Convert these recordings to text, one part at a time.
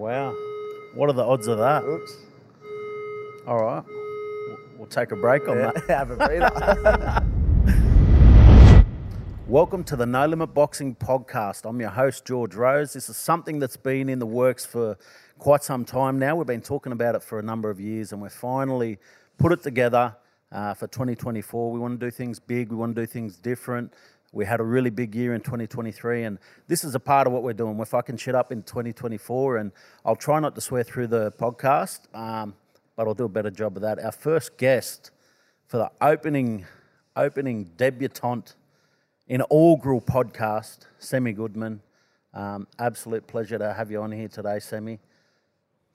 Wow. What are the odds of that? Oops. All right. We'll take a break on Yeah, that. have a breather. Welcome to the No Limit Boxing Podcast. I'm your host, George Rose. This is something that's been in the works for quite some time now. We've been talking about it for a number of years, and we're finally put it together uh, for 2024. We want to do things big, we want to do things different. We had a really big year in 2023, and this is a part of what we're doing. We're fucking shit up in 2024, and I'll try not to swear through the podcast, um, but I'll do a better job of that. Our first guest for the opening opening debutante inaugural podcast, Sammy Goodman. Um, absolute pleasure to have you on here today, Sammy.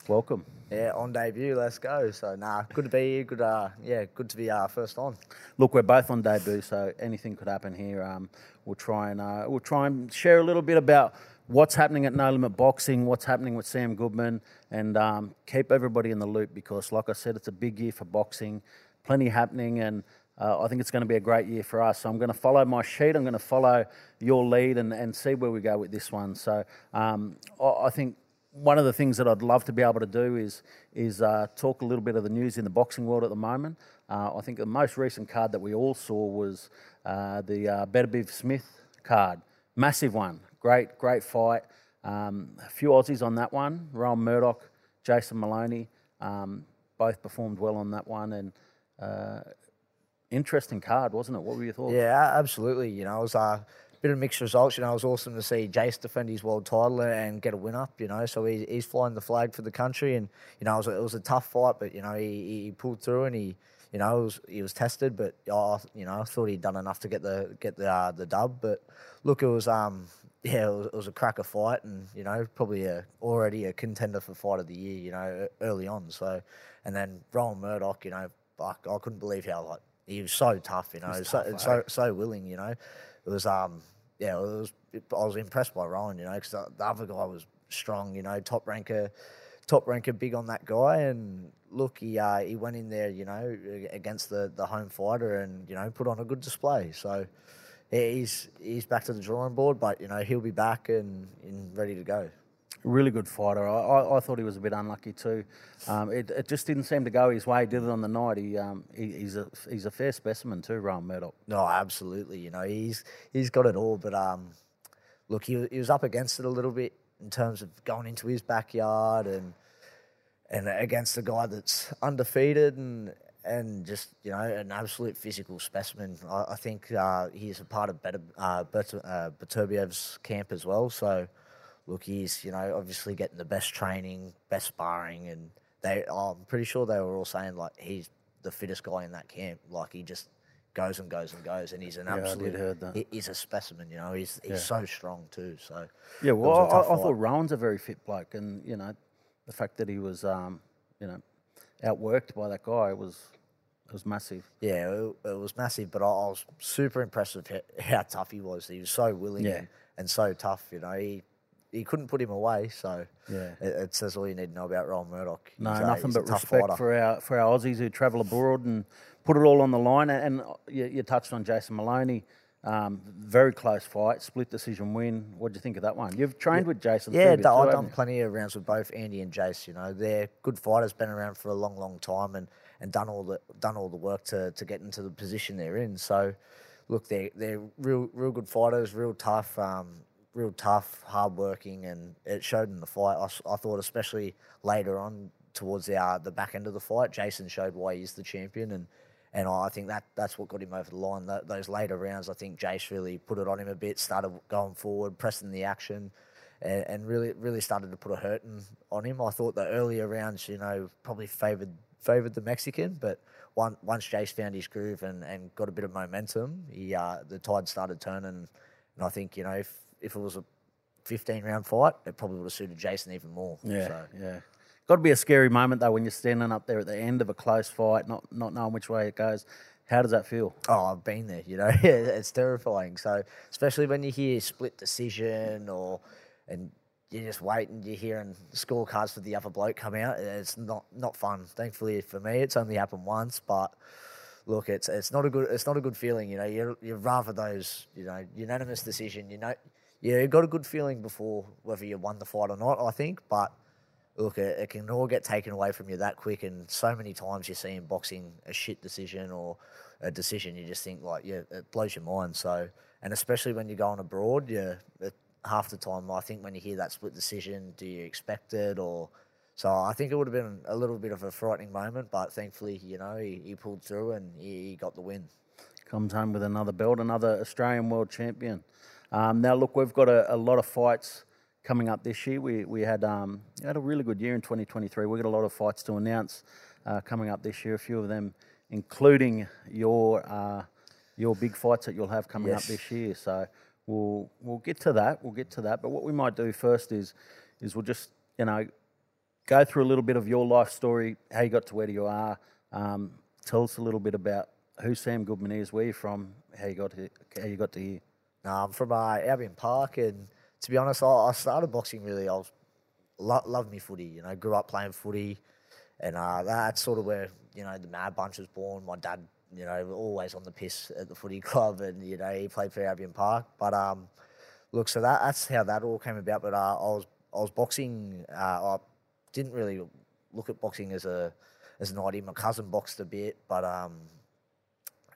Welcome. yeah, on debut, let's go. So nah, good to be here. Good, uh, yeah, good to be uh, first on. Look, we're both on debut, so anything could happen here. Um, we'll try and uh, we'll try and share a little bit about what's happening at No Limit Boxing, what's happening with Sam Goodman, and um, keep everybody in the loop because, like I said, it's a big year for boxing. Plenty happening, and uh, I think it's going to be a great year for us. So I'm going to follow my sheet. I'm going to follow your lead and, and see where we go with this one. So um, I, I think one of the things that I'd love to be able to do is is uh, talk a little bit of the news in the boxing world at the moment. Uh, I think the most recent card that we all saw was uh, the uh, Smith card, massive one, great great fight. Um, a few Aussies on that one, Rohan Murdock, Jason Moloney, um, both performed well on that one, and uh, interesting card, wasn't it? What were your thoughts? Yeah, absolutely. You know, it was uh, bit of mixed results. You know, it was awesome to see Jace defend his world title and get a win up. You know, so he, he's flying the flag for the country, and you know, it was a, it was a tough fight, but you know, he, he pulled through and he. You know, was, he was tested, but uh, you know, I thought he'd done enough to get the get the uh, the dub. But look, it was um, yeah, it was, it was a cracker fight, and you know, probably a, already a contender for fight of the year. You know, early on. So, and then Rohan Murdock, you know, fuck, I couldn't believe how like he was so tough. You know, so tough, so so willing. You know, it was um, yeah, was. I was impressed by Rohan. You know, because the, the other guy was strong. You know, top ranker, top ranker, big on that guy. And look, he uh, he went in there. You know, against the the home fighter, and you know, put on a good display. So. He's he's back to the drawing board, but you know he'll be back and, and ready to go. Really good fighter. I, I, I thought he was a bit unlucky too. Um, it, it just didn't seem to go his way. He did it on the night. He, um, he he's a he's a fair specimen too, Rohan Murdock. No, absolutely. You know, he's he's got it all. But um, look, he, he was up against it a little bit in terms of going into his backyard and and against a guy that's undefeated and and just you know an absolute physical specimen. I, I think uh, he's a part of better uh, Bert- uh, camp as well. So look, he's you know obviously getting the best training, best sparring, and they. I'm pretty sure they were all saying like he's the fittest guy in that camp. Like he just goes and goes and goes, and he's an I did absolute. heard that. he- He's a specimen, you know. He's he's Yeah. so strong too. So Yeah, well, I, I thought Rohan's a very fit bloke, and you know, the fact that he was, um, you know, outworked by that guy was was massive. Yeah, it, it was massive, but I, I was super impressed with how tough he was. He was so willing Yeah. and, and so tough. You know, he he couldn't put him away. So Yeah. it, it says all you need to know about Rohan Murdock. No, He's nothing a but respect fighter. for our for our Aussies who travel abroad and put it all on the line. And, and you, you touched on Jason Moloney. Um, very close fight, split decision win. What do you think of that one? You've trained with Jason. Yeah, I've haven't done plenty of rounds with both Andy and Jace. You know, they're good fighters, been around for a long, long time, and, and done all the done all the work to, to get into the position they're in. So, look, they're they're real real good fighters, real tough, um, real tough, hardworking, and it showed in the fight. I thought, especially later on towards the uh, the back end of the fight, Jason showed why he's the champion, and and I think that that's what got him over the line. Tho- those later rounds, I think Jace really put it on him a bit, started going forward, pressing the action, and, and really really started to put a hurting on him. I thought the earlier rounds, you know, probably favoured favoured the Mexican, but once Jace found his groove and, and got a bit of momentum, he uh, the tide started turning, and I think you know if if it was a 15 round fight, it probably would have suited Jason even more. Yeah, So, yeah. Got to be a scary moment though when you're standing up there at the end of a close fight, not not knowing which way it goes. How does that feel? Oh, I've been there. You know, it's terrifying. So, especially when you hear split decision or and you're just waiting, you're hearing scorecards for the other bloke come out. It's not not fun. Thankfully for me, it's only happened once, but look, it's it's not a good it's not a good feeling. You know, you you rather those you know unanimous decision. You know, you got a good feeling before whether you won the fight or not. I think, but look, it, it can all get taken away from you that quick. And so many times you see in boxing a shit decision or a decision, you just think like, yeah, it blows your mind. So, and especially when you're going abroad, yeah, it, half the time I think when you hear that split decision, do you expect it or? So I think it would have been a little bit of a frightening moment, but thankfully, you know, he, he pulled through and he, he got the win. Comes home with another belt, another Australian world champion. Um, now, look, we've got a, a, lot of fights coming up this year. We, we had um, had a really good year in 2023. We've got a lot of fights to announce uh, coming up this year. A few of them, including your uh, your big fights that you'll have coming yes. up this year. So we'll we'll get to that. We'll get to that. But what we might do first is is we'll just you know go through a little bit of your life story, how you got to where you are. Um, tell us a little bit about who Sam Goodman is, where you're from, how you got to, how you got to here. No, I'm from uh, Albion Park, and to be honest, I, I started boxing really. I was lo- loved me footy. You know, grew up playing footy, and uh, that's sort of where you know the Mad Bunch was born. My dad, you know, always on the piss at the footy club, and you know he played for Albion Park. But um, look, so that that's how that all came about. But uh, I was I was boxing. Uh, I didn't really look at boxing as a as an idea. My cousin boxed a bit, but um,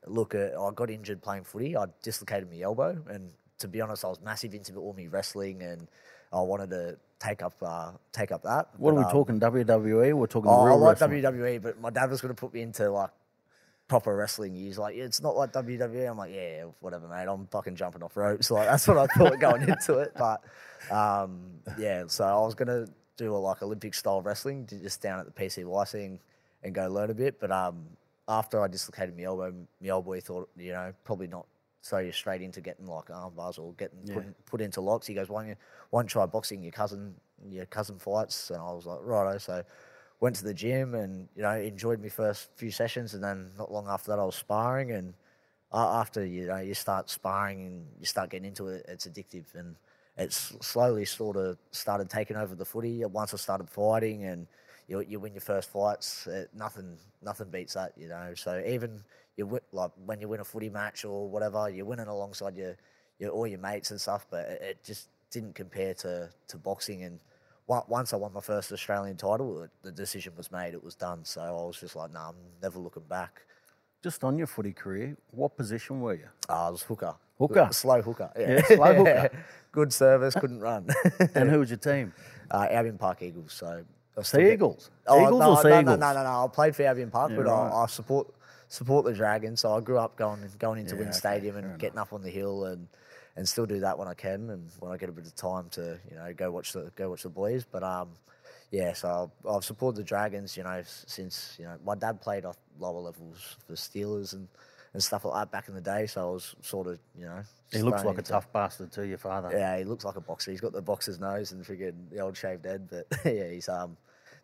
look, at, I got injured playing footy. I dislocated my elbow, and to be honest, I was massive into all me wrestling, and I wanted to take up uh, take up that. What but, are we um, talking WWE? We're talking. Oh, real I like wrestling. WWE, but my dad was going to put me into like proper wrestling. He's like, yeah, it's not like WWE. I'm like, yeah, whatever, mate. I'm fucking jumping off ropes. Like that's what I thought going into it. But um, yeah, so I was gonna do a like Olympic style wrestling, just down at the PCY thing and go learn a bit. But um, after I dislocated my elbow, my old boy thought, you know, probably not throw you straight into getting like arm bars or getting yeah. put, put into locks. He goes, why don't you, why don't you try boxing your cousin, your cousin fights? And I was like, righto. So went to the gym and, you know, enjoyed my first few sessions. And then not long after that, I was sparring. And after, you know, you start sparring and you start getting into it, it's addictive. And, it's slowly sort of started taking over the footy. Once I started fighting and you, you win your first fights, it, nothing nothing beats that, you know. So even you like when you win a footy match or whatever, you're winning alongside your, your all your mates and stuff, but it, it just didn't compare to, to boxing. And once I won my first Australian title, the decision was made. It was done. So I was just like, nah, I'm never looking back. Just on your footy career, what position were you? Uh, I was hooker. Hooker. Slow hooker. Yeah, yeah slow hooker. Good service, couldn't run. and who was your team? Uh, Albion Park Eagles. So Sea Eagles. Oh, Eagles no, or Sea no, Eagles? No, no, no, no. I played for Albion Park, yeah, but right. I, I, support support the Dragons. So I grew up going going into yeah, okay, Stadium and getting enough. up on the hill and and still do that when I can and when I get a bit of time to you know go watch the go watch the boys. But um, yeah, so I've, I've supported the Dragons. You know, since you know my dad played off lower levels for Steelers and and stuff like that back in the day. So I was sort of, you know. He looks like a tough bastard too, your father. Yeah, he looks like a boxer. He's got the boxer's nose and friggin' the old shaved head, but yeah, he's um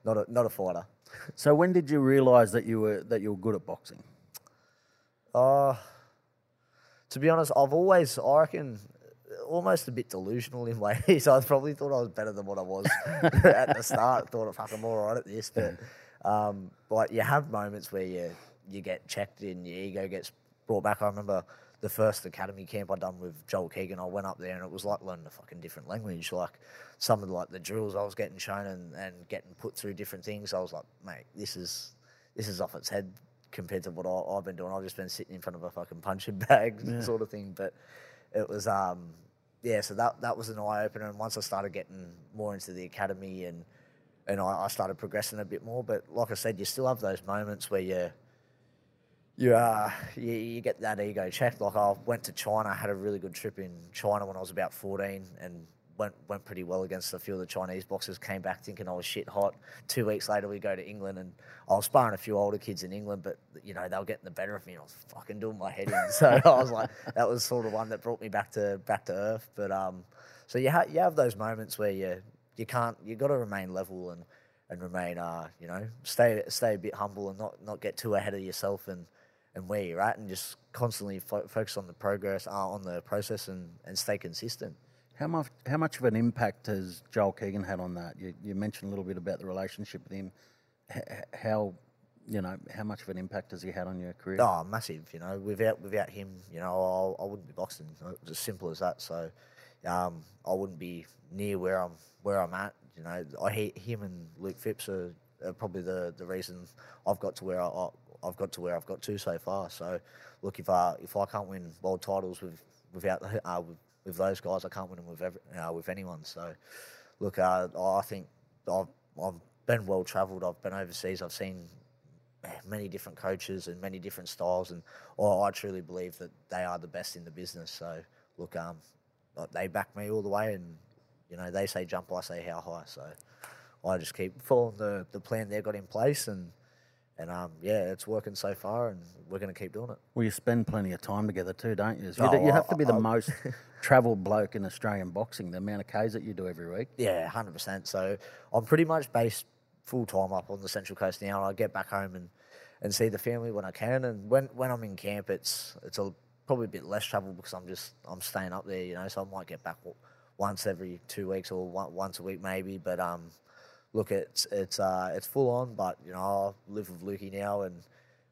not a not a fighter. So when did you realise that you were that you were good at boxing? Uh to be honest, I've always I reckon almost a bit delusional in ways. I probably thought I was better than what I was at the start. Thought, fuck, I'm all right at this, but um, but you have moments where you you get checked and your ego gets brought back. I remember the first academy camp I done with Joel Keegan. I went up there and it was like learning a fucking different language. Like some of the, like the drills I was getting shown and, and getting put through different things. I was like, mate, this is this is off its head compared to what I, have been doing. I've just been sitting in front of a fucking punching bag yeah. sort of thing. But it was um yeah, so that that was an eye opener. And once I started getting more into the academy and and I, I started progressing a bit more. But like I said, you still have those moments where you you, uh, you, you get that ego checked. Like I went to China, had a really good trip in China when I was about 14 and went went pretty well against a few of the Chinese boxers. Came back thinking I was shit hot. Two weeks later, we go to England, and I was sparring a few older kids in England, but you know they were getting the better of me, and I was fucking doing my head in. So I was like, that was sort of one that brought me back to back to earth. But um, so you ha- you have those moments where you you can't you got to remain level and and remain uh you know stay stay a bit humble and not not get too ahead of yourself and and where you're at, and just constantly fo- focus on the progress, uh, on the process, and, and stay consistent. How much how much of an impact has Joel Keegan had on that? You, you mentioned a little bit about the relationship with him. H- how you know how much of an impact has he had on your career? Oh, massive. You know, without without him, you know, I, I wouldn't be boxing. It's as simple as that. So, um, I wouldn't be near where I'm where I'm at. you know, I him and Luke Phipps are, are probably the, the reason I've got to where I, I, I've got to where I've got to so far. So, look, if I if I can't win world titles with without uh, with, with those guys, I can't win them with every, uh, with anyone. So, look, uh, I think I've I've been well travelled. I've been overseas. I've seen many different coaches and many different styles, and oh, I truly believe that they are the best in the business. So, look, um, they back me all the way, and you know they say jump, I say how high. So, I just keep following the the plan they've got in place, and and um, yeah, it's working so far, and we're going to keep doing it. Well, you spend plenty of time together too, don't you? You, Oh, you have to be the I- most travelled bloke in Australian boxing. The amount of Ks that you do every week. Yeah, hundred percent. So I'm pretty much based full time up on the Central Coast now. I get back home and, and see the family when I can, and when, when I'm in camp, it's it's a probably a bit less travel because I'm just I'm staying up there, you know. So I might get back once every two weeks or one, once a week maybe. But um, look, it's it's uh it's full on. But you know, I live with Lukey now, and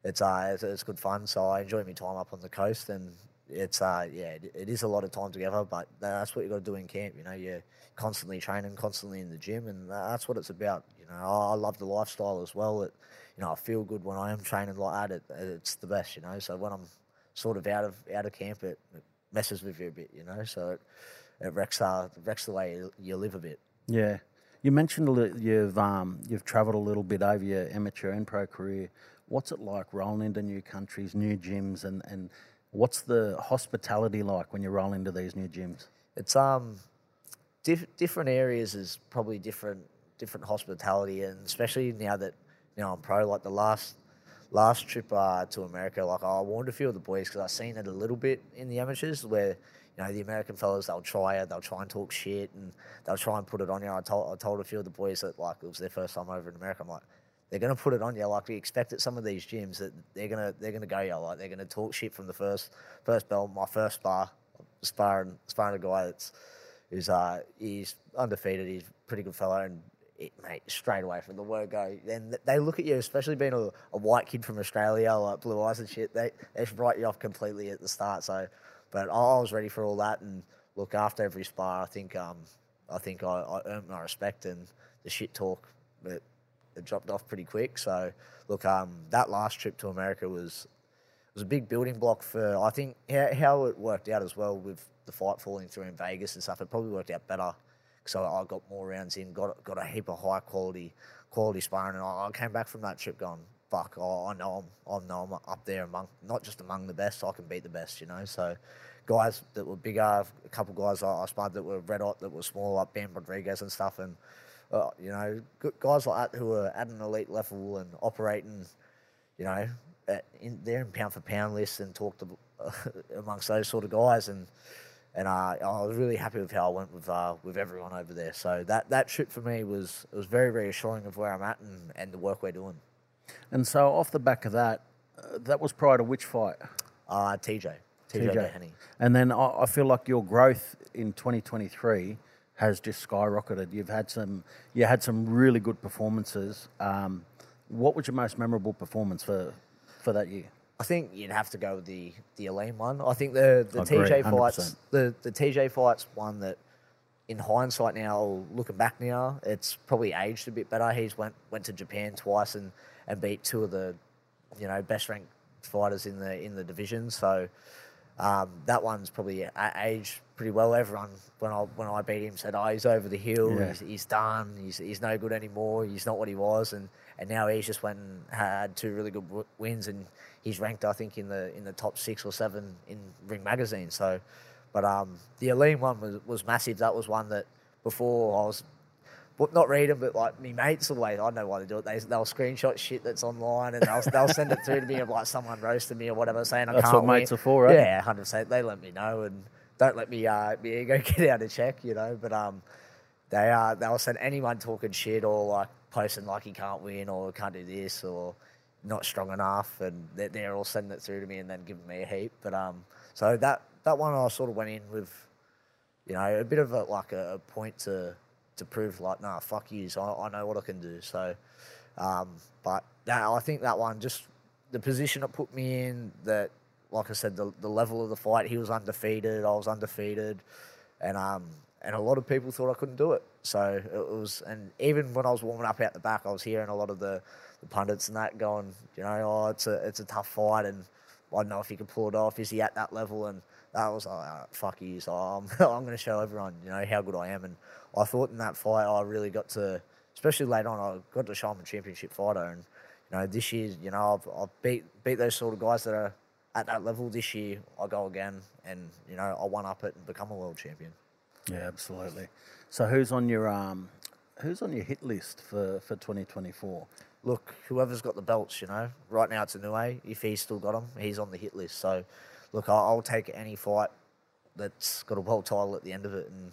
it's uh it's, it's good fun. So I enjoy my time up on the coast, and it's uh yeah, it, it is a lot of time together. But that's what you got to do in camp. You know, you're constantly training, constantly in the gym, and that's what it's about. You know, I love the lifestyle as well. It, you know, I feel good when I am training like that. It, it's the best. You know, so when I'm sort of out of out of camp, it, it messes with you a bit. You know, so it it wrecks uh wrecks the way you, you live a bit. Yeah. You mentioned you've um, you've travelled a little bit over your amateur and pro career. What's it like rolling into new countries, new gyms, and, and what's the hospitality like when you roll into these new gyms? It's um diff- different areas is probably different different hospitality, and especially now that you know I'm pro. Like the last last trip uh, to America, like I warned a few of the boys because I seen it a little bit in the amateurs where. You know the American fellas, they'll try it, they'll try and talk shit, and they'll try and put it on you. I told I told a few of the boys that like it was their first time over in America. I'm like, they're gonna put it on you. Like we expect at some of these gyms that they're gonna they're gonna go you like they're gonna talk shit from the first first bell. My first spar, sparring sparring a guy that's who's uh he's undefeated. He's a pretty good fellow, and it, mate, straight away from the word go, then they look at you, especially being a, a white kid from Australia, like blue eyes and shit. They they just write you off completely at the start. So, but I, was ready for all that, and look after every spar, I think um I think I, I earned my respect, and the shit talk it, it dropped off pretty quick. So, look, um that last trip to America was was a big building block for I think how, how it worked out as well with the fight falling through in Vegas and stuff. It probably worked out better I, I got more rounds in, got got a heap of high quality quality sparring, and I, I came back from that trip going, "Fuck, I, I know I'm I know I'm up there among not just among the best, I can beat the best," you know. So guys that were bigger, a couple guys I, I sparred that were red hot, that were small, like Bam Rodriguez and stuff, and uh, you know, guys like that who are at an elite level and operating you know, uh, in, they're in pound for pound lists and talk to amongst those sort of guys, and and uh, I was really happy with how I went with uh, with everyone over there. So that that trip for me was it was very reassuring of where I'm at and, and the work we're doing. And so, off the back of that, uh, that was prior to which fight? Uh, TJ, TJ, Doheny. And then I, I feel like your growth in 2023 has just skyrocketed. You've had some, you had some really good performances. Um, what was your most memorable performance for, for that year? I think you'd have to go with the the Aleem one. I think the the Agree, TJ 100%. fights the the TJ fights one that in hindsight now, looking back now, it's probably aged a bit better. He's went went to Japan twice and, and beat two of the you know best ranked fighters in the in the division. So um, that one's probably aged pretty well. Everyone when I when I beat him said, "Oh, he's over the hill. Yeah. He's, he's done. He's he's no good anymore. He's not what he was." And and now he's just went and had two really good w- wins, and he's ranked I think in the in the top six or seven in Ring Magazine. So, but um, the Aleem one was was massive. That was one that before I was. But not reading, but like me mates always, I know why they do it. They they'll screenshot shit that's online and they'll they'll send it through to me of like someone roasted me or whatever, saying I That's can't what mates win. are for, right? Yeah, hundred percent. They let me know and don't let me uh my ego get out of check, you know. But um, they uh they'll send anyone talking shit or like posting like he can't win or can't do this or not strong enough, and they're, they're all sending it through to me and then giving me a heap. But um, so that that one I sort of went in with, you know, a bit of a like a, a point to to prove like, nah, fuck you, I, I know what I can do. So, um, but that, I think that one just the position it put me in that, like I said, the the level of the fight, he was undefeated, I was undefeated, and um, and a lot of people thought I couldn't do it. So it was, and even when I was warming up out the back, I was hearing a lot of the, the pundits and that going, you know, oh, it's a it's a tough fight, and I don't know if he can pull it off. Is he at that level? And that was like, oh, fuck you. So I'm, I'm going to show everyone, you know, how good I am. And I thought in that fight, I really got to, especially late on, I got to show I'm a championship fighter. And, you know, this year, you know, I've, I've beat, beat those sort of guys that are at that level this year. I go again and, you know, I one up it and become a world champion. Yeah, absolutely. So who's on your um, who's on your hit list for, for 2024? Look, whoever's got the belts, you know, right now it's Inoue. If he's still got them, he's on the hit list. So, look, I'll, I'll take any fight that's got a world title at the end of it. And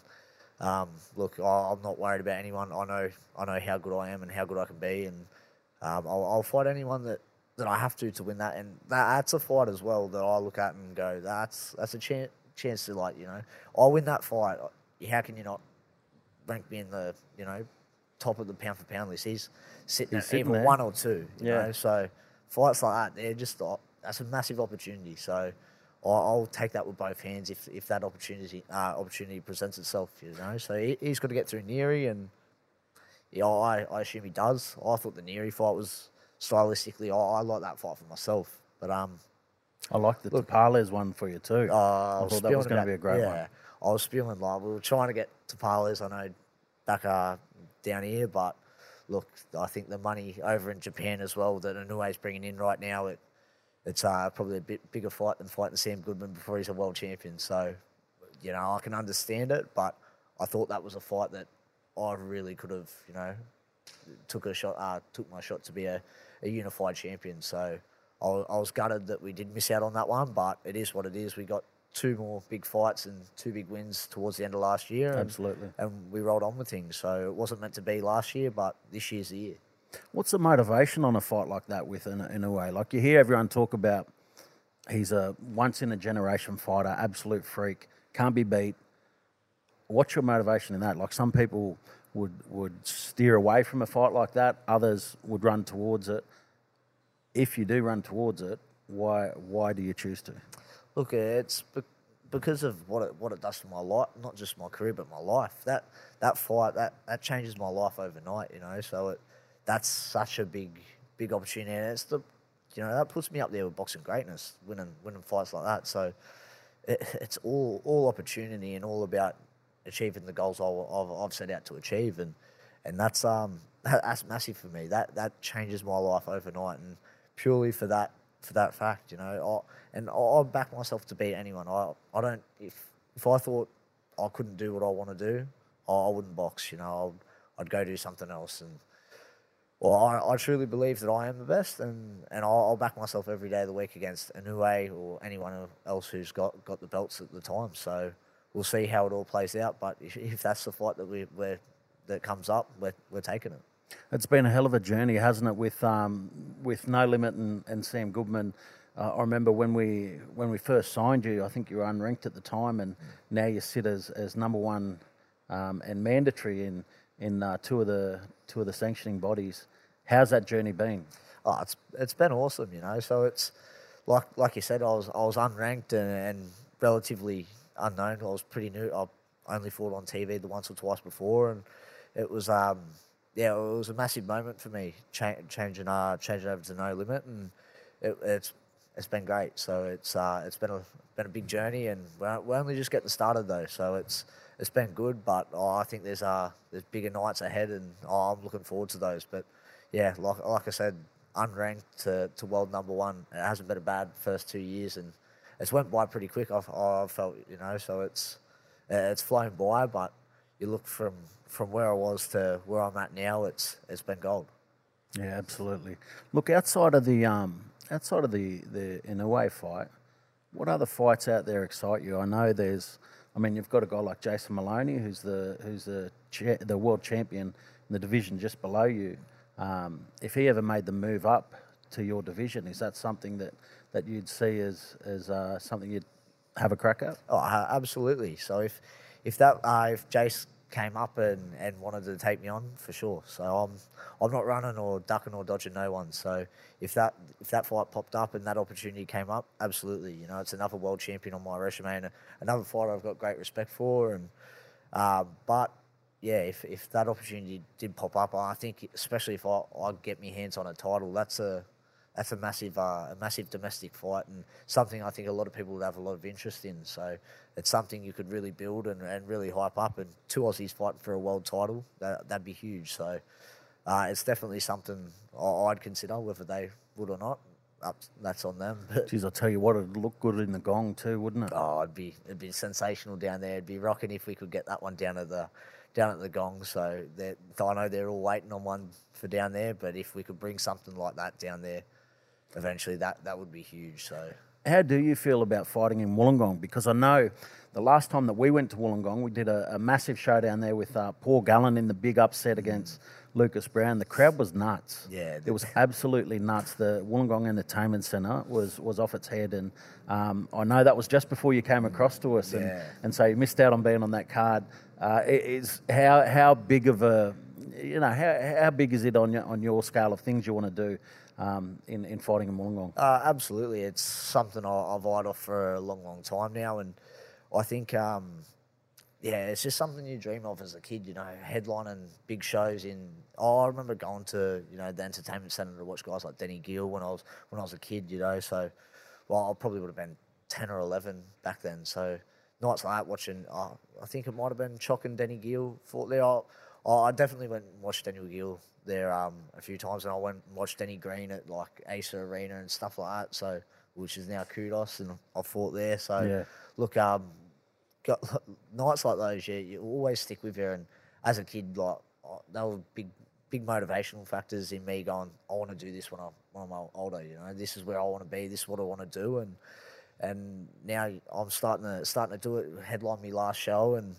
um, look, I, am not worried about anyone. I know, I know how good I am and how good I can be, and um, I'll, I'll, fight anyone that, that I have to to win that. And that, that's a fight as well that I look at and go, that's that's a chance chance to like, you know, I win that fight. How can you not rank me in the, you know, top of the pound for pound list? He's sitting He's at sitting either there. one or two. yeah. Know? So fights like that, they're just that's a massive opportunity. So I'll, take that with both hands if, if that opportunity uh, opportunity presents itself. You know, so he, has got to get through Nery, and yeah, I, I assume he does. I thought the Nery fight was stylistically, I, I like that fight for myself. But um, I like the Tapales one for you too. Uh, I, I thought that was going to be a great yeah, one. I was spewing like we were trying to get Tapales. I know back uh, down here, but look, I think the money over in Japan as well that is bringing in right now, it it's uh, probably a bit bigger fight than fighting Sam Goodman before he's a world champion. So, you know, I can understand it, but I thought that was a fight that I really could have, you know, took a shot, uh, took my shot to be a, a unified champion. So I, I was gutted that we did miss out on that one, but it is what it is. We got two more big fights and two big wins towards the end of last year. And, Absolutely. And we rolled on with things. So it wasn't meant to be last year, but this year's the year. What's the motivation on a fight like that with in a, in a way? Like you hear everyone talk about he's a once in a generation fighter, absolute freak, can't be beat. What's your motivation in that? Like some people would would steer away from a fight like that, others would run towards it. If you do run towards it, why why do you choose to? Look, it's because of what it what it does for my life, not just my career but my life. That that fight that that changes my life overnight, you know. So it that's such a big big opportunity, and it's the you know that puts me up there with boxing greatness, winning winning fights like that. So it, it's all all opportunity and all about achieving the goals I've, I've set out to achieve, and and that's um that's massive for me. That that changes my life overnight, and purely for that for that fact, you know. I, and I'll back myself to beat anyone. I I don't if if I thought I couldn't do what I want to do, I, I wouldn't box. You know, I'd, I'd go do something else and well, I, I, truly believe that I am the best, and, and I'll, I'll, back myself every day of the week against Inoue or anyone else who's got, got the belts at the time. So we'll see how it all plays out. But if, if that's the fight that we we that comes up, we're, we're taking it. It's been a hell of a journey, hasn't it? With um, with No Limit and, and Sam Goodman. Uh, I remember when we when we first signed you. I think you were unranked at the time, and now you sit as, as number one um, and mandatory in in uh, two of the two of the sanctioning bodies. How's that journey been? Oh, it's it's been awesome, you know. So it's like like you said, I was I was unranked and, and relatively unknown. I was pretty new. I only fought on TV the once or twice before, and it was um yeah, it was a massive moment for me cha- changing uh changing over to no limit, and it, it's it's been great. So it's uh it's been a been a big journey, and we're, we're only just getting started though. So it's it's been good, but oh, I think there's uh there's bigger nights ahead, and oh, I'm looking forward to those. But yeah, like like I said, unranked to, to world number one. It hasn't been a bad first two years, and it's went by pretty quick. I've, I've felt you know, so it's it's flown by. But you look from from where I was to where I'm at now, it's it's been gold. Yeah, absolutely. Look outside of the um outside of the the Inoue fight, what other fights out there excite you? I know there's. I mean, you've got a guy like Jason Moloney, who's the who's the cha- the world champion in the division just below you. Um, if he ever made the move up to your division, is that something that, that you'd see as, as uh, something you'd have a crack at? Oh, absolutely. So if if that uh, if Jace came up and, and wanted to take me on for sure. So I'm I'm not running or ducking or dodging no one. So if that if that fight popped up and that opportunity came up, absolutely. You know, it's another world champion on my resume and another fighter I've got great respect for. And uh, but yeah, if, if that opportunity did pop up, I think especially if I, I get my hands on a title, that's a that's a massive uh, a massive domestic fight and something I think a lot of people would have a lot of interest in. So it's something you could really build and, and really hype up. And two Aussies fighting for a world title, that, that'd be huge. So uh, it's definitely something I'd consider whether they would or not. Up, that's on them. Geez, I'll tell you what, it'd look good in the gong too, wouldn't it? Oh, it'd be it'd be sensational down there. It'd be rocking if we could get that one down at the down at the gong. So I know they're all waiting on one for down there, but if we could bring something like that down there, eventually that that would be huge. So how do you feel about fighting in Wollongong? Because I know the last time that we went to Wollongong, we did a, a massive show down there with uh, Paul Gallen in the big upset against Lucas Browne. The crowd was nuts. Yeah, it was absolutely nuts. The Wollongong Entertainment Centre was was off its head, and um, I know that was just before you came across to us, and, yeah. and so you missed out on being on that card. Uh, is how how big of a you know how, how big is it on your on your scale of things you want to do um, in in fighting in Wollongong? Uh, absolutely, it's something I, have eyed off for a long, long time now, and I think um, yeah, it's just something you dream of as a kid, you know, headlining big shows in. Oh, I remember going to you know the entertainment centre to watch guys like Danny Geale when I was when I was a kid, you know. So, well, I probably would have been ten or eleven back then. So nights like that, watching, uh, I think it might have been Choc and Danny Geale fought there. I, I definitely went and watched Daniel Geale there um, a few times, and I went and watched Danny Green at like Acer Arena and stuff like that. So, which is now Qudos, and I fought there. So, yeah. look, um, got nights like those, you, you always stick with you. And as a kid, like they were big, big motivational factors in me going, I want to do this when I'm when I'm older. You know, this is where I want to be. This is what I want to do. And and now I'm starting to starting to do it. Headline me last show, and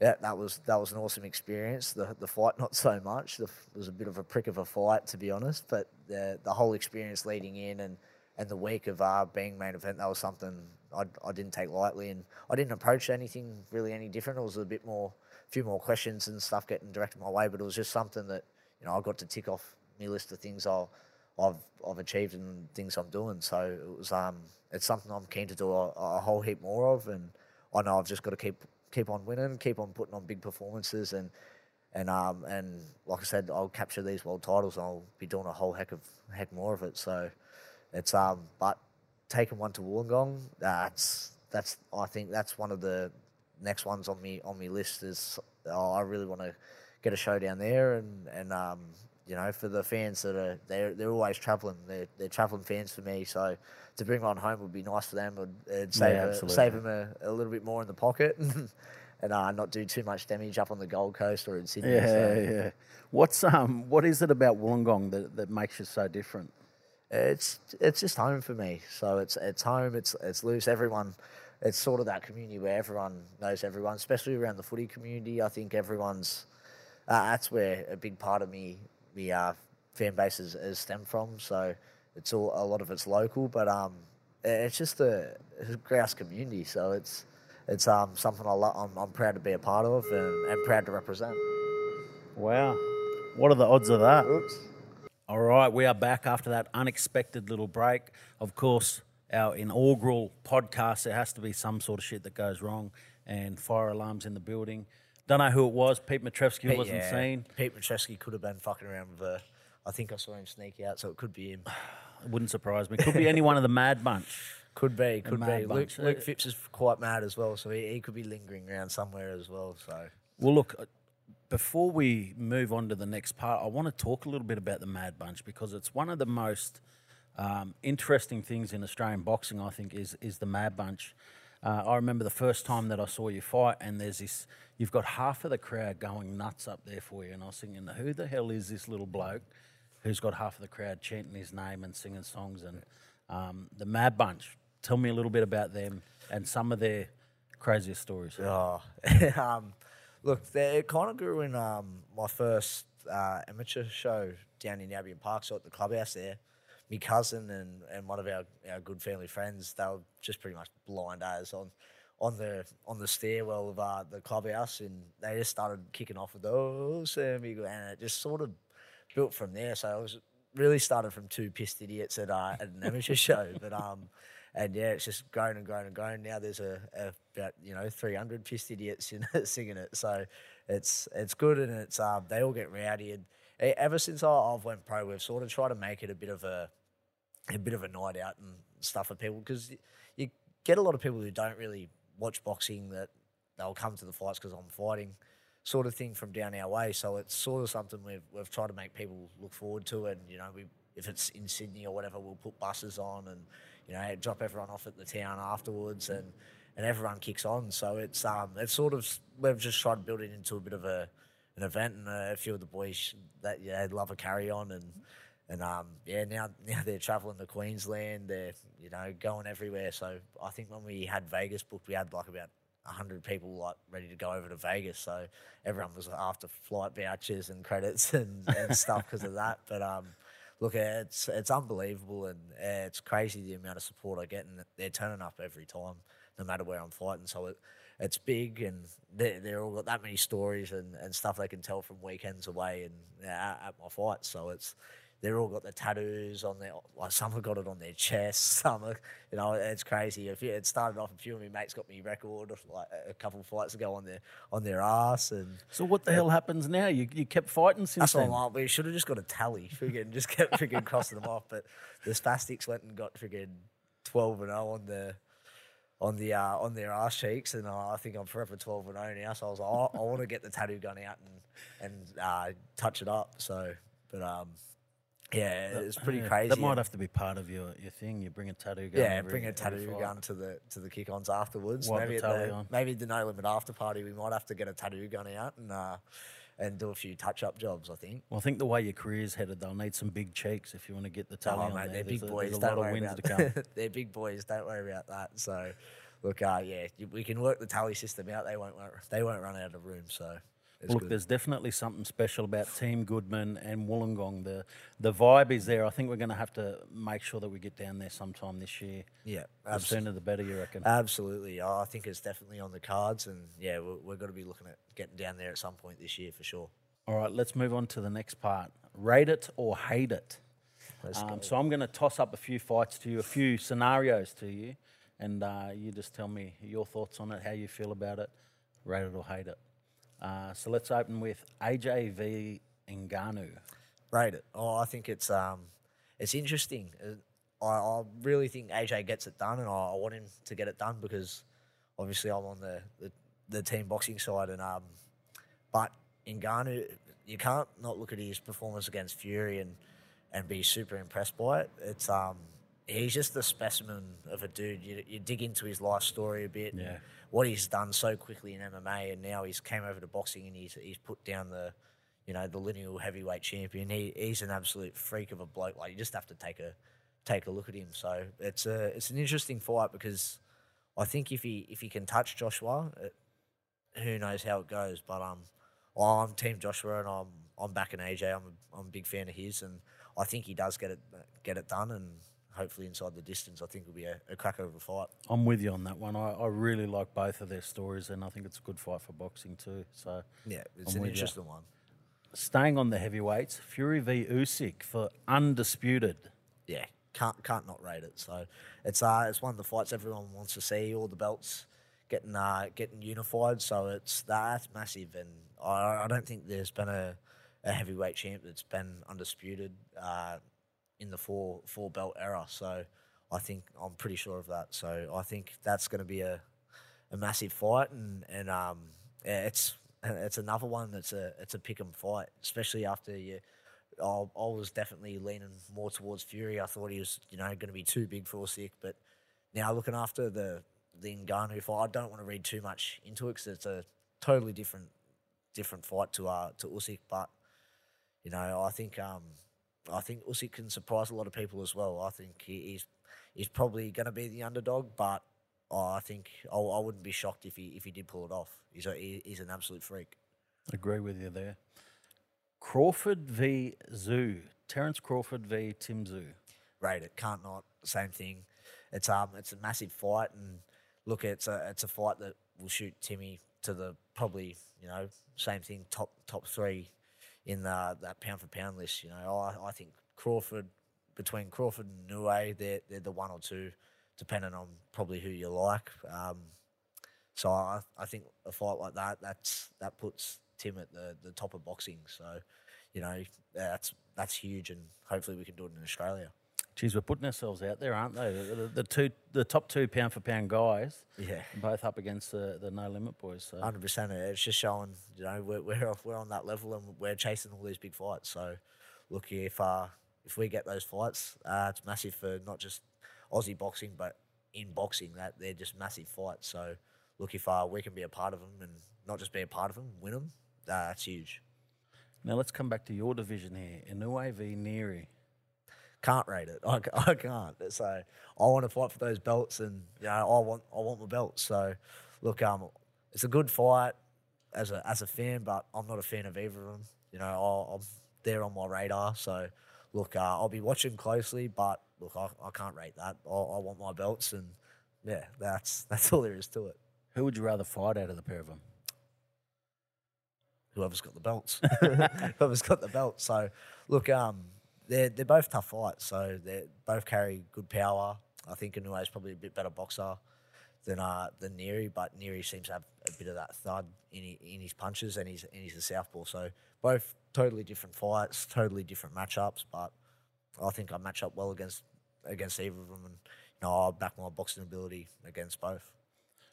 yeah, that was that was an awesome experience. The the fight not so much. The, it was a bit of a prick of a fight to be honest, but the the whole experience leading in and and the week of uh, being main event, that was something I, I didn't take lightly, and I didn't approach anything really any different. It was a bit more, a few more questions and stuff getting directed my way, but it was just something that you know I got to tick off my list of things I'll, I've I've achieved and things I'm doing. So it was um it's something I'm keen to do a, a whole heap more of, and I know I've just got to keep keep on winning, keep on putting on big performances, and and um and like I said, I'll capture these world titles. I'll be doing a whole heck of heck more of it. So it's um but taking one to Wollongong, that's that's I think that's one of the next ones on me on my list is oh, I really want to get a show down there and and um you know for the fans that are they're they're always traveling they're they're traveling fans for me so to bring one home would be nice for them would it'd save Yeah, a, save them a, a little bit more in the pocket and uh, not do too much damage up on the Gold Coast or in Sydney Yeah, so. yeah. What's um what is it about Wollongong that, that makes you so different? it's it's just home for me. So it's it's home. It's it's loose. Everyone, it's sort of that community where everyone knows everyone, especially around the footy community. I think everyone's uh, that's where a big part of me me uh, fan base is, is stemmed from. So it's all a lot of it's local, but um, it's just a grouse community. So it's it's um something I lo- I'm I'm proud to be a part of and, and proud to represent. Wow. What are the odds of that? Oops. All right, we are back after that unexpected little break. Of course, our inaugural podcast, there has to be some sort of shit that goes wrong, and fire alarms in the building. Don't know who it was. Pete Matrevsky wasn't yeah, seen. Pete Matrevsky could have been fucking around with her. I think I saw him sneak out, so it could be him. It wouldn't surprise me. Could be any one of the Mad Bunch. Could be, could be. Luke. Luke Phipps is quite mad as well, so he, he could be lingering around somewhere as well. So Well, look, uh, before we move on to the next part, I want to talk a little bit about the Mad Bunch because it's one of the most um, interesting things in Australian boxing. I think is is the Mad Bunch. Uh, I remember the first time that I saw you fight, and there's this. You've got half of the crowd going nuts up there for you, and I was thinking, who the hell is this little bloke who's got half of the crowd chanting his name and singing songs? And um, the Mad Bunch. Tell me a little bit about them and some of their craziest stories. Oh, um, look, it kind of grew in um, my first uh, amateur show down in Albion Park, so at the clubhouse there. My cousin and, and one of our, our good family friends, they were just pretty much blind as on on the on the stairwell of uh, the clubhouse, and they just started kicking off with oh Sammy, and it just sort of built from there. So I was really started from two pissed idiots at uh, at an amateur show, but um, and yeah, it's just grown and grown and grown. Now there's a, a about you know 300 pissed idiots in it, singing it. So it's it's good and it's um they all get rowdy and ever since I, I've went pro, we've sort of tried to make it a bit of a a bit of a night out and stuff for people because you get a lot of people who don't really watch boxing that they'll come to the fights because I'm fighting sort of thing from down our way. So it's sort of something we've we've tried to make people look forward to, and you know we if it's in Sydney or whatever, we'll put buses on and you know drop everyone off at the town afterwards and. And everyone kicks on, so it's um, it's sort of we've just tried to build it into a bit of a an event, and a few of the boys that yeah love a carry on, and and um, yeah now now they're traveling to Queensland, they're you know going everywhere. So I think when we had Vegas booked, we had like about hundred people like ready to go over to Vegas. So everyone was after flight vouchers and credits and, and stuff because of that. But um, look, it's it's unbelievable and uh, it's crazy the amount of support I get, and they're turning up every time, no matter where I'm fighting. So it it's big, and they they're all got that many stories and, and stuff they can tell from weekends away and uh, at, my fights. So it's they're all got the tattoos on their like some have got it on their chest some are, you know it's crazy if it started off a few of my mates got me record like a couple of fights ago on their on their ass and So what the hell happens now? You, you kept fighting since that's then. I'm like we should have just got a tally friggin' just kept friggin' crossing them off but the spastics went and got friggin' 12 and 0 on the on the uh, on their ass cheeks, and uh, I think I'm forever 12 and 0 now. So I was like, oh, I want to get the tattoo gun out and and uh, touch it up. So, but um, yeah, it's pretty Yeah, crazy. That might have to be part of your, your thing. You bring a tattoo gun. yeah, every- bring a tattoo gun to the to the kick-ons afterwards. Wipe maybe the at the, on. maybe the no limit after party, we might have to get a tattoo gun out and uh, and do a few touch-up jobs. I think. Well, I think the way your career's headed, they'll need some big cheeks if you want to get the tally Oh, on mate, there. they're big boys. A don't worry about to come. they're big boys. Don't worry about that. So, look, uh, yeah, we can work the tally system out. They won't. won't- They won't run out of room. So, it's Look, good. there's definitely something special about Team Goodman and Wollongong. The the vibe is there. I think we're going to have to make sure that we get down there sometime this year. yeah, The sooner the better, you reckon? absolutely. I think it's definitely on the cards, and yeah, we're, we're going to be looking at getting down there at some point this year for sure. All right, let's move on to the next part. Rate it or hate it. Um, so I'm going to toss up a few fights to you, a few scenarios to you, and uh, you just tell me your thoughts on it, how you feel about it, rate it or hate it. Uh, so let's open with AJV v Ngannou. rate it. Oh, I think it's um, it's interesting. Uh, I, I really think AJ gets it done, and I, I want him to get it done because obviously I'm on the, the, the team boxing side, and um, but Ngannou, you can't not look at his performance against Fury and and be super impressed by it. It's um, he's just a specimen of a dude. You, you dig into his life story a bit, and Yeah. What he's done so quickly in MMA, and now he's came over to boxing and he's he's put down the you know, the lineal heavyweight champion. He he's an absolute freak of a bloke. Like you just have to take a take a look at him. So it's a it's an interesting fight because I think if he if he can touch Joshua, it, who knows how it goes. But um, well, I'm Team Joshua and I'm I'm backing AJ. I'm a, I'm a big fan of his, and I think he does get it get it done, and hopefully inside the distance, I think it'll be a, a crack over fight. I'm with you on that one. I, I really like both of their stories, and I think it's a good fight for boxing too. So, Yeah, it's I'm an interesting one. staying on the heavyweights, Fury v Usyk for undisputed. yeah, can't can't not rate it. So it's uh it's one of the fights everyone wants to see. All the belts getting uh getting unified. So it's that's massive, and I, I don't think there's been a, a heavyweight champ that's been undisputed uh, in the four four belt era. So I think I'm pretty sure of that. So I think that's going to be a a massive fight, and and um yeah, it's it's another one that's a it's a pick 'em fight, especially after you. I, I was definitely leaning more towards Fury. I thought he was, you know, going to be too big for Usyk, but now looking after the the Ngannou fight, I don't want to read too much into it because it's a totally different different fight to uh to Usyk. But you know, I think um I think Usyk can surprise a lot of people as well. I think he's he's probably going to be the underdog, but I think I, I wouldn't be shocked if he if he did pull it off. He's a, he's an absolute freak. Agree with you there. Crawford v Tszyu. Terence Crawford v Tim Tszyu. rate it. Can't not. Same thing. It's um it's a massive fight and look it's a it's a fight that will shoot Timmy to the probably, you know, same thing, top top three in the, that pound for pound list. You know, I, I think Crawford between Crawford and Inoue, they're they're the one or two, depending on probably who you like. Um so I, I think a fight like that that's that puts Tim at the, the top of boxing. So, you know, that's that's huge, and hopefully we can do it in Australia. Geez, we're putting ourselves out there, aren't they? The, the, the two, the top two pound for pound guys, Yeah. both up against the, the no limit boys. So Hundred percent. It's just showing, you know, we're we're we're on that level and we're chasing all these big fights. So, look, if uh, if we get those fights, uh, it's massive for not just Aussie boxing, but in boxing that they're just massive fights. So, look, if uh, we can be a part of them and not just be a part of them, win them, uh, that's huge. now let's come back to your division here, Inoue v Nery. Can't rate it. I, I can't. So I want to fight for those belts, and you know, I want I want my belts. So, look, um, it's a good fight as a as a fan, but I'm not a fan of either of them. You know, I, I'm there on my radar. So, look, uh, I'll be watching closely, but look, I, I can't rate that. I, I want my belts, and yeah, that's that's all there is to it. Who would you rather fight out of the pair of them? whoever's got the belts. whoever's got the belts. So, look, um, they're they're both tough fights. So they both carry good power. I think Inoue is probably a bit better boxer than uh than Nery, but Nery seems to have a bit of that thud in his, in his punches, and he's and he's a southpaw. So both totally different fights, totally different matchups. But I think I match up well against against either of them, and you know I'll back my boxing ability against both.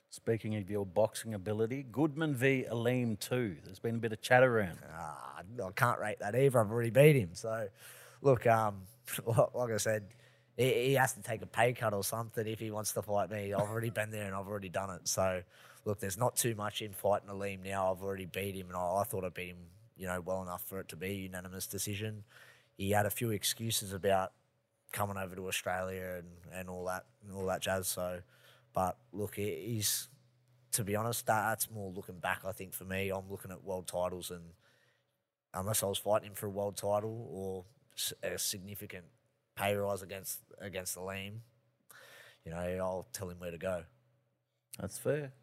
Speaking of your boxing ability, Goodman v Aleem too. There's been a bit of chat around. Ah, I can't rate that either. I've already beat him. So, look, um, like I said, he, has to take a pay cut or something if he wants to fight me. I've already been there and I've already done it. So, look, there's not too much in fighting Aleem now. I've already beat him, and I, I thought I beat him, you know, well enough for it to be a unanimous decision. He had a few excuses about coming over to Australia and, and all that and all that jazz. So, but look, he- he's to be honest, that, that's more looking back. I think for me, I'm looking at world titles, and unless I was fighting him for a world title or a significant pay rise against against the Aleem, you know, I'll tell him where to go. That's fair.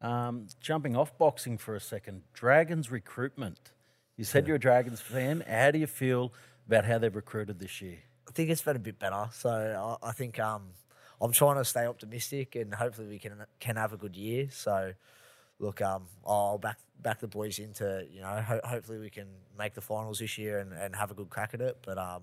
Um, jumping off boxing for a second, Dragons recruitment. You said you're a Dragons fan. How do you feel about how they've recruited this year? I think it's been a bit better. So I, I think um, I'm trying to stay optimistic, and hopefully we can can have a good year. So look, um, I'll back back the boys into you know ho- hopefully we can make the finals this year and, and have a good crack at it. But um,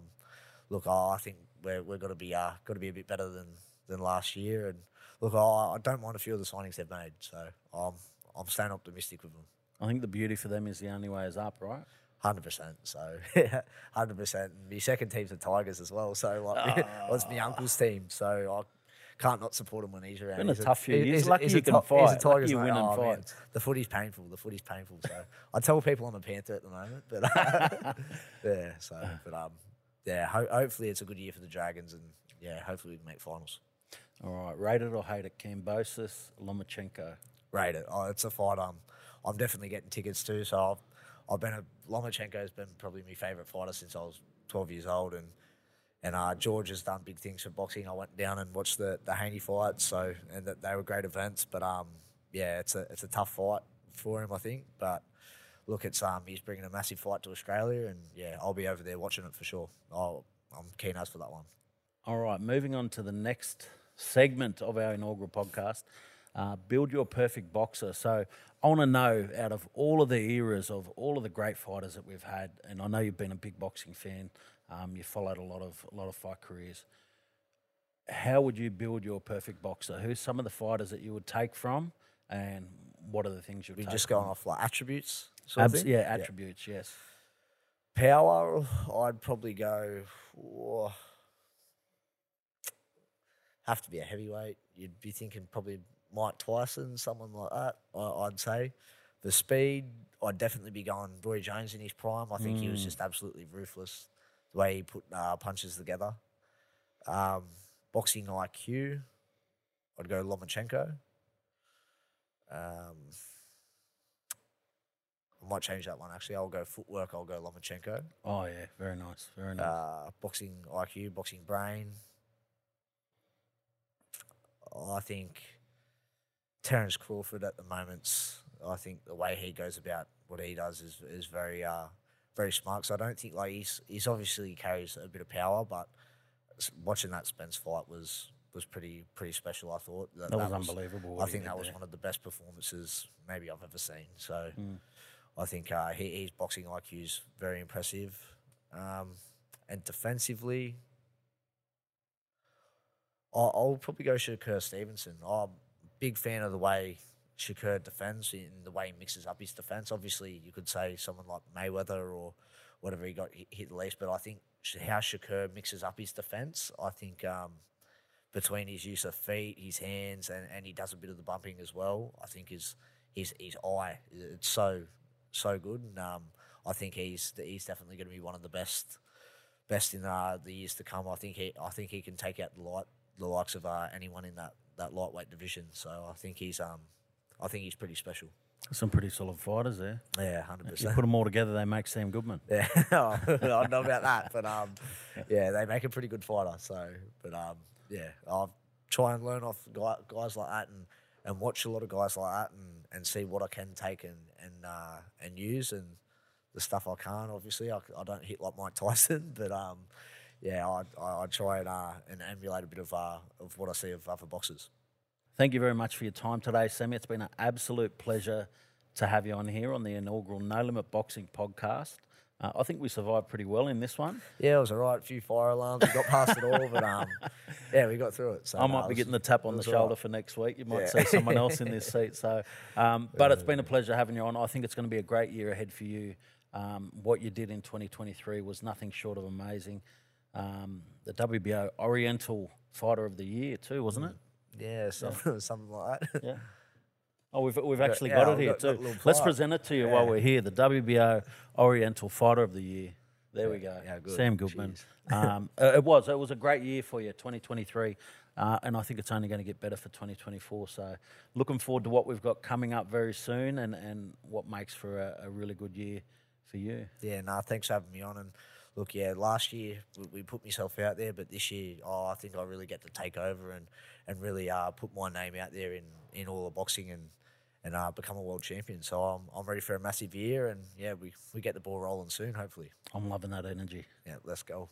look, I I think we're we're got to be uh, got to be a bit better than than last year. And look, I, I don't mind a few of the signings they've made. So I'm I'm staying optimistic with them. I think the beauty for them is the only way is up, right? Hundred percent. So, hundred percent. My second team's the Tigers as well. So, like, well, it's my uncle's team. So I can't not support him when he's around. Been a He's tough few years. he's Lucky he's you can Ti- He's a fight. Lucky Tigers you mate. Oh, man. The footy's painful. The footy's painful. So I tell people I'm a Panther at the moment, but yeah. So, but um, yeah. Ho- hopefully it's a good year for the Dragons, and yeah, hopefully we can make finals. All right, rate it or hate it, Kambosos, Lomachenko. rate it. Oh, it's a fight. Um, I'm definitely getting tickets too. So I've, I've been a Lomachenko's been probably my favourite fighter since I was 12 years old, and and uh, George has done big things for boxing. I went down and watched the the Haney fights, so and that they were great events. But um, yeah, it's a it's a tough fight for him, I think. But look, it's um, he's bringing a massive fight to Australia, and yeah, I'll be over there watching it for sure. I'll, I'm keen as for that one. All right, moving on to the next segment of our inaugural podcast, uh, Build Your Perfect Boxer. So I want to know, out of all of the eras of all of the great fighters that we've had, and I know you've been a big boxing fan, um, you followed a lot of a lot of fight careers. How would you build your perfect boxer? Who's some of the fighters that you would take from, and what are the things you would We take just from? going off like attributes. Abs- yeah, attributes. Yes. Power, I'd probably go. oh, have to be a heavyweight. You'd be thinking probably Mike Tyson, someone like that. I, I'd say. The speed, I'd definitely be going Roy Jones in his prime. I think he was just absolutely ruthless the way he put uh, punches together. Um, boxing IQ, I'd go Lomachenko. Um, I might change that one actually. I'll go footwork. I'll go Lomachenko. Oh yeah, very nice, very nice. Uh, boxing IQ, boxing brain. I think Terence Crawford at the moment's. I think the way he goes about what he does is is very uh, very smart. So I don't think like he's he's obviously carries a bit of power, but watching that Spence fight was was pretty pretty special. I thought that was unbelievable. I think that was there. one of the best performances maybe I've ever seen. So I think uh, he, his boxing IQ is very impressive. Um, and defensively, I'll, I'll probably go Shakur Stevenson. I'm a big fan of the way Shakur defends in the way he mixes up his defense. Obviously, you could say someone like Mayweather or whatever he got hit, the least, but I think how Shakur mixes up his defense, I think um, between his use of feet, his hands, and, and he does a bit of the bumping as well, I think his his his eye it's so so good, and um, I think he's he's definitely going to be one of the best best in uh, the years to come. I think he I think he can take out the light the likes of uh, anyone in that that lightweight division. So I think he's um I think he's pretty special. Some pretty solid fighters there. Yeah, hundred percent. You put them all together, they make Sam Goodman. Yeah, I don't know about that, but um, yeah, they make a pretty good fighter. So, but um, yeah, I'll try and learn off guys like that and, and watch a lot of guys like that and, and see what I can take and and uh, and use and the stuff I can't. Obviously, I, I don't hit like Mike Tyson, but um, yeah, I I, I try and uh, and emulate a bit of uh, of what I see of other boxers. Thank you very much for your time today, Sammy. It's been an absolute pleasure to have you on here on the inaugural No Limit Boxing podcast. Uh, I think we survived pretty well in this one. Yeah, it was all right. A few fire alarms. We got past it all, but um, yeah, we got through it. So I might it be getting the tap on the shoulder right. for next week. You might Yeah. see someone else in this seat. So, um, but it's been a pleasure having you on. I think it's going to be a great year ahead for you. Um, what you did in 2023 was nothing short of amazing. Um, the WBO Oriental Fighter of the Year too, wasn't it? Yeah, something, something like that. Yeah. Oh, we've, we've got- actually yeah, got it here got- got too. little Let's present it to you while we're here. The WBO Oriental Fighter of the Year. There we go. yeah, good. Sam Goodman. Um, uh, it was. It was a great year for you, 2023. Uh, and I think it's only going to get better for 2024. So looking forward to what we've got coming up very soon and, and what makes for a, a really good year for you. Yeah, no, thanks for having me on. And look, yeah, last year we, we put myself out there, but this year, oh, I think I really get to take over and and really uh, put my name out there in in all the boxing and and uh, become a world champion. So I'm I'm ready for a massive year, and yeah, we we get the ball rolling soon, hopefully. I'm loving that energy. Yeah, let's go.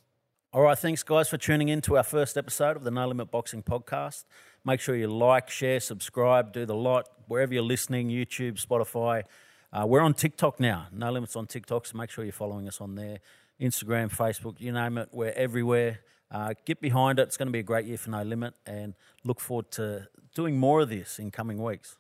All right, thanks guys for tuning in to our first episode of the No Limit Boxing Podcast. Make sure you like, share, subscribe, do the lot wherever you're listening YouTube, Spotify. Uh, we're on TikTok now. No Limits on TikTok, so make sure you're following us on there. Instagram, Facebook, you name it, we're everywhere. Uh, get behind it. It's going to be a great year for No Limit and look forward to doing more of this in coming weeks.